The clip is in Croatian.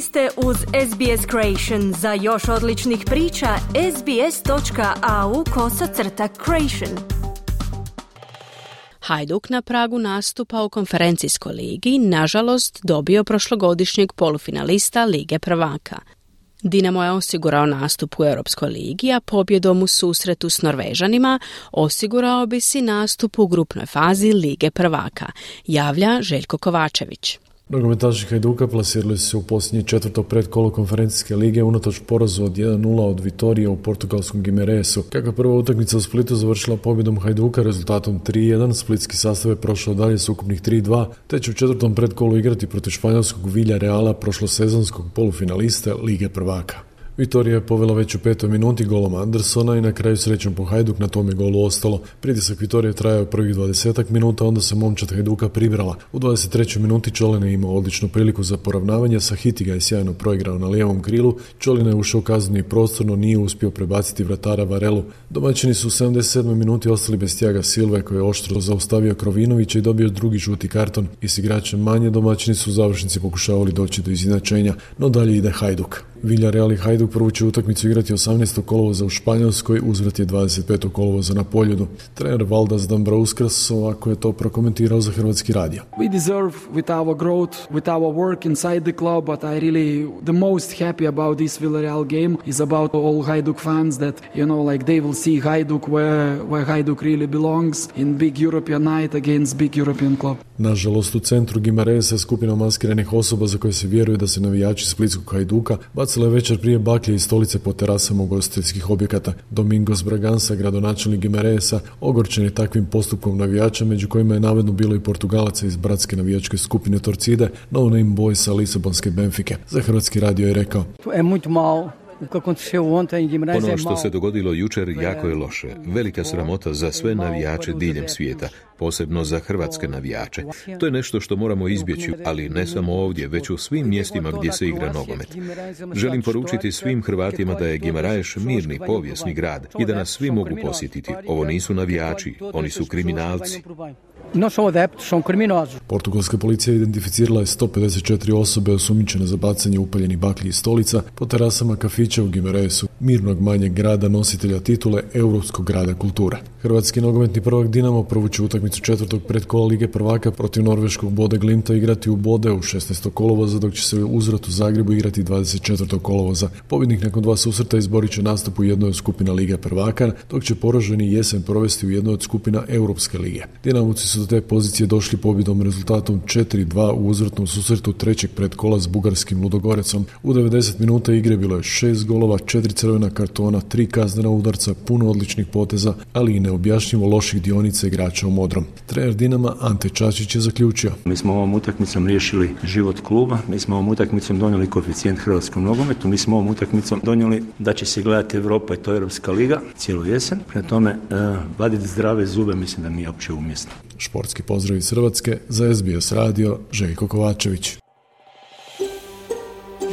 Ste uz SBS Creation. Za još odličnih priča, sbs.au kosacrta creation. Hajduk na pragu nastupa u konferencijskoj ligi, nažalost dobio prošlogodišnjeg polufinalista Lige prvaka. Dinamo je osigurao nastup u Europskoj ligi, a pobjedom u susretu s Norvežanima osigurao bi si nastup u grupnoj fazi Lige prvaka, javlja Željko Kovačević. Nogometaši Hajduka plasirali su se u posljednje četvrto predkolo konferencijske lige unatoč porazu od 1-0 od Vitorija u portugalskom Gimeresu. Kako prva utakmica u Splitu završila pobjedom Hajduka rezultatom 3-1, splitski sastav je prošao dalje s ukupnih 3-2, te će u četvrtom predkolu igrati protiv španjolskog Vilja Reala prošlosezonskog polufinaliste Lige prvaka. Vitorija je povela već u petoj minuti golom Andersona i na kraju srećom po Hajduk na tom je golu ostalo. Pritisak Vitorije trajao prvih 20 minuta, onda se momčad Hajduka pribrala. U 23. minuti Čolina je imao odličnu priliku za poravnavanje, sa Hitiga je sjajno proigrao na lijevom krilu, Čolina je ušao kazneni prostor, no nije uspio prebaciti vratara Varelu. Domaćini su u 77. minuti ostali bez Tjaga Silve koji je oštro zaustavio Krovinovića i dobio drugi žuti karton i s igračem manje domaćini su u završnici pokušavali doći do izinačenja, no dalje ide Hajduk. Villarreal i Hajduk prvu će utakmicu igrati 18. kolovoza u Španjolskoj, uzvrat je 25. kolovoza na Poljudu. Trener Valdas Dambrauskas ovako je to prokomentirao za Hrvatski radio. We deserve with our growth, with our work inside the club, but I really the most happy about this Villarreal game is about all Hajduk fans that you know like they will see Hajduk where where Hajduk really belongs in big European night against big European club. Nažalost, u centru Gimaresa skupina maskiranih osoba za koje se vjeruje da se navijači Splitskog Hajduka bacila je večer prije baklje i stolice po terasama ugostiteljskih objekata. Domingos Bragansa, gradonačelnik Gimaresa, ogorčen je takvim postupkom navijača, među kojima je navedno bilo i Portugalaca iz bratske navijačke skupine Torcide, no name boysa Lisabonske Benfike. Za Hrvatski radio je rekao. je muito mal ono što se dogodilo jučer jako je loše. Velika sramota za sve navijače diljem svijeta, posebno za hrvatske navijače. To je nešto što moramo izbjeći, ali ne samo ovdje, već u svim mjestima gdje se igra nogomet. Želim poručiti svim Hrvatima da je Gimaraješ mirni, povijesni grad i da nas svi mogu posjetiti. Ovo nisu navijači, oni su kriminalci. No são adeptos, são criminosos. Portugalska policija identificirala je 154 osobe osumnjičene za bacanje upaljenih baklji i stolica po terasama kafića u Gimeresu, mirnog manjeg grada nositelja titule Europskog grada kulture. Hrvatski nogometni prvak Dinamo prvu će utakmicu četvrtog predkola Lige prvaka protiv norveškog Bode Glimta igrati u Bode u 16. kolovoza, dok će se uzvrat u Zagrebu igrati 24. kolovoza. Pobjednik nakon dva susreta izborit će nastup u jednoj od skupina Lige prvaka, dok će poraženi jesen provesti u jednoj od skupina Europske lige. Dinamoci su do te pozicije došli pobjedom rezultatom 4-2 u uzvratnom susretu trećeg predkola s bugarskim Ludogorecom. U 90 minuta igre bilo je šest golova, četiri crvena kartona, tri kaznena udarca, puno odličnih poteza, ali i neobjašnjivo loših dionica igrača u modrom. Trener Dinama Ante Čačić je zaključio. Mi smo ovom utakmicom riješili život kluba, mi smo ovom utakmicom donijeli koeficijent hrvatskom nogometu, mi smo ovom utakmicom donijeli da će se gledati Europa i to Europska liga cijelu jesen. Prema tome, uh, vaditi zdrave zube mislim da nije uopće umjesno. Športski pozdrav iz Hrvatske za SBS radio Željko Kovačević.